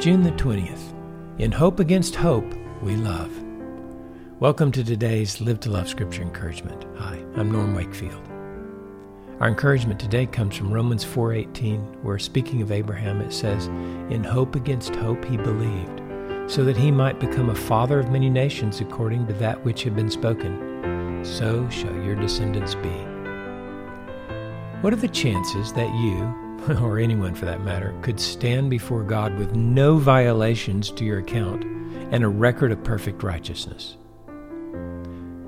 June the 20th. In Hope Against Hope, we love. Welcome to today's Live to Love Scripture Encouragement. Hi, I'm Norm Wakefield. Our encouragement today comes from Romans 4:18, where speaking of Abraham it says, "In hope against hope he believed, so that he might become a father of many nations according to that which had been spoken, so shall your descendants be." What are the chances that you, or anyone for that matter, could stand before God with no violations to your account and a record of perfect righteousness.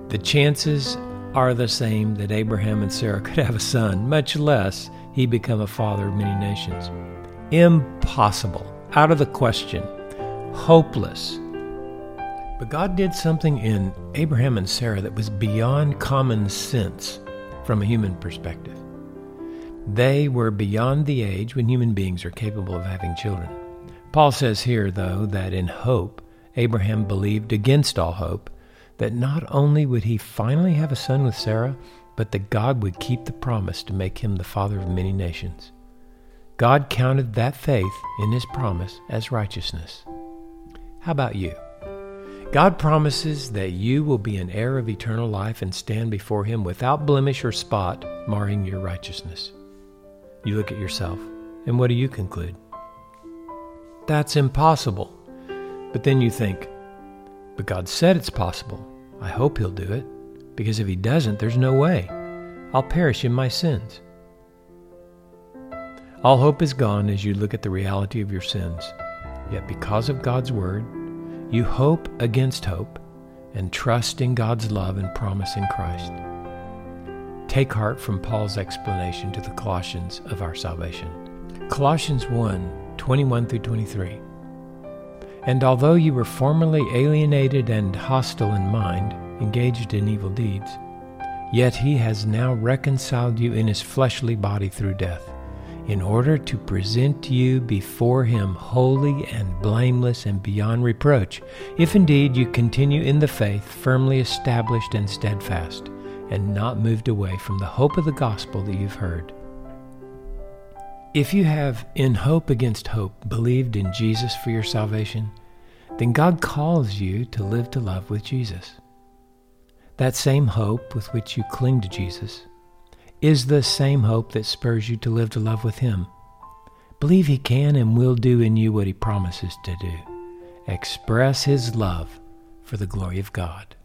The chances are the same that Abraham and Sarah could have a son, much less he become a father of many nations. Impossible, out of the question, hopeless. But God did something in Abraham and Sarah that was beyond common sense from a human perspective. They were beyond the age when human beings are capable of having children. Paul says here, though, that in hope, Abraham believed against all hope that not only would he finally have a son with Sarah, but that God would keep the promise to make him the father of many nations. God counted that faith in his promise as righteousness. How about you? God promises that you will be an heir of eternal life and stand before him without blemish or spot marring your righteousness. You look at yourself, and what do you conclude? That's impossible. But then you think, but God said it's possible. I hope He'll do it, because if He doesn't, there's no way. I'll perish in my sins. All hope is gone as you look at the reality of your sins. Yet because of God's Word, you hope against hope and trust in God's love and promise in Christ. Take heart from Paul's explanation to the Colossians of our salvation. Colossians 1 21 through 23. And although you were formerly alienated and hostile in mind, engaged in evil deeds, yet he has now reconciled you in his fleshly body through death, in order to present you before him holy and blameless and beyond reproach, if indeed you continue in the faith, firmly established and steadfast and not moved away from the hope of the gospel that you've heard. If you have, in hope against hope, believed in Jesus for your salvation, then God calls you to live to love with Jesus. That same hope with which you cling to Jesus is the same hope that spurs you to live to love with Him. Believe He can and will do in you what He promises to do express His love for the glory of God.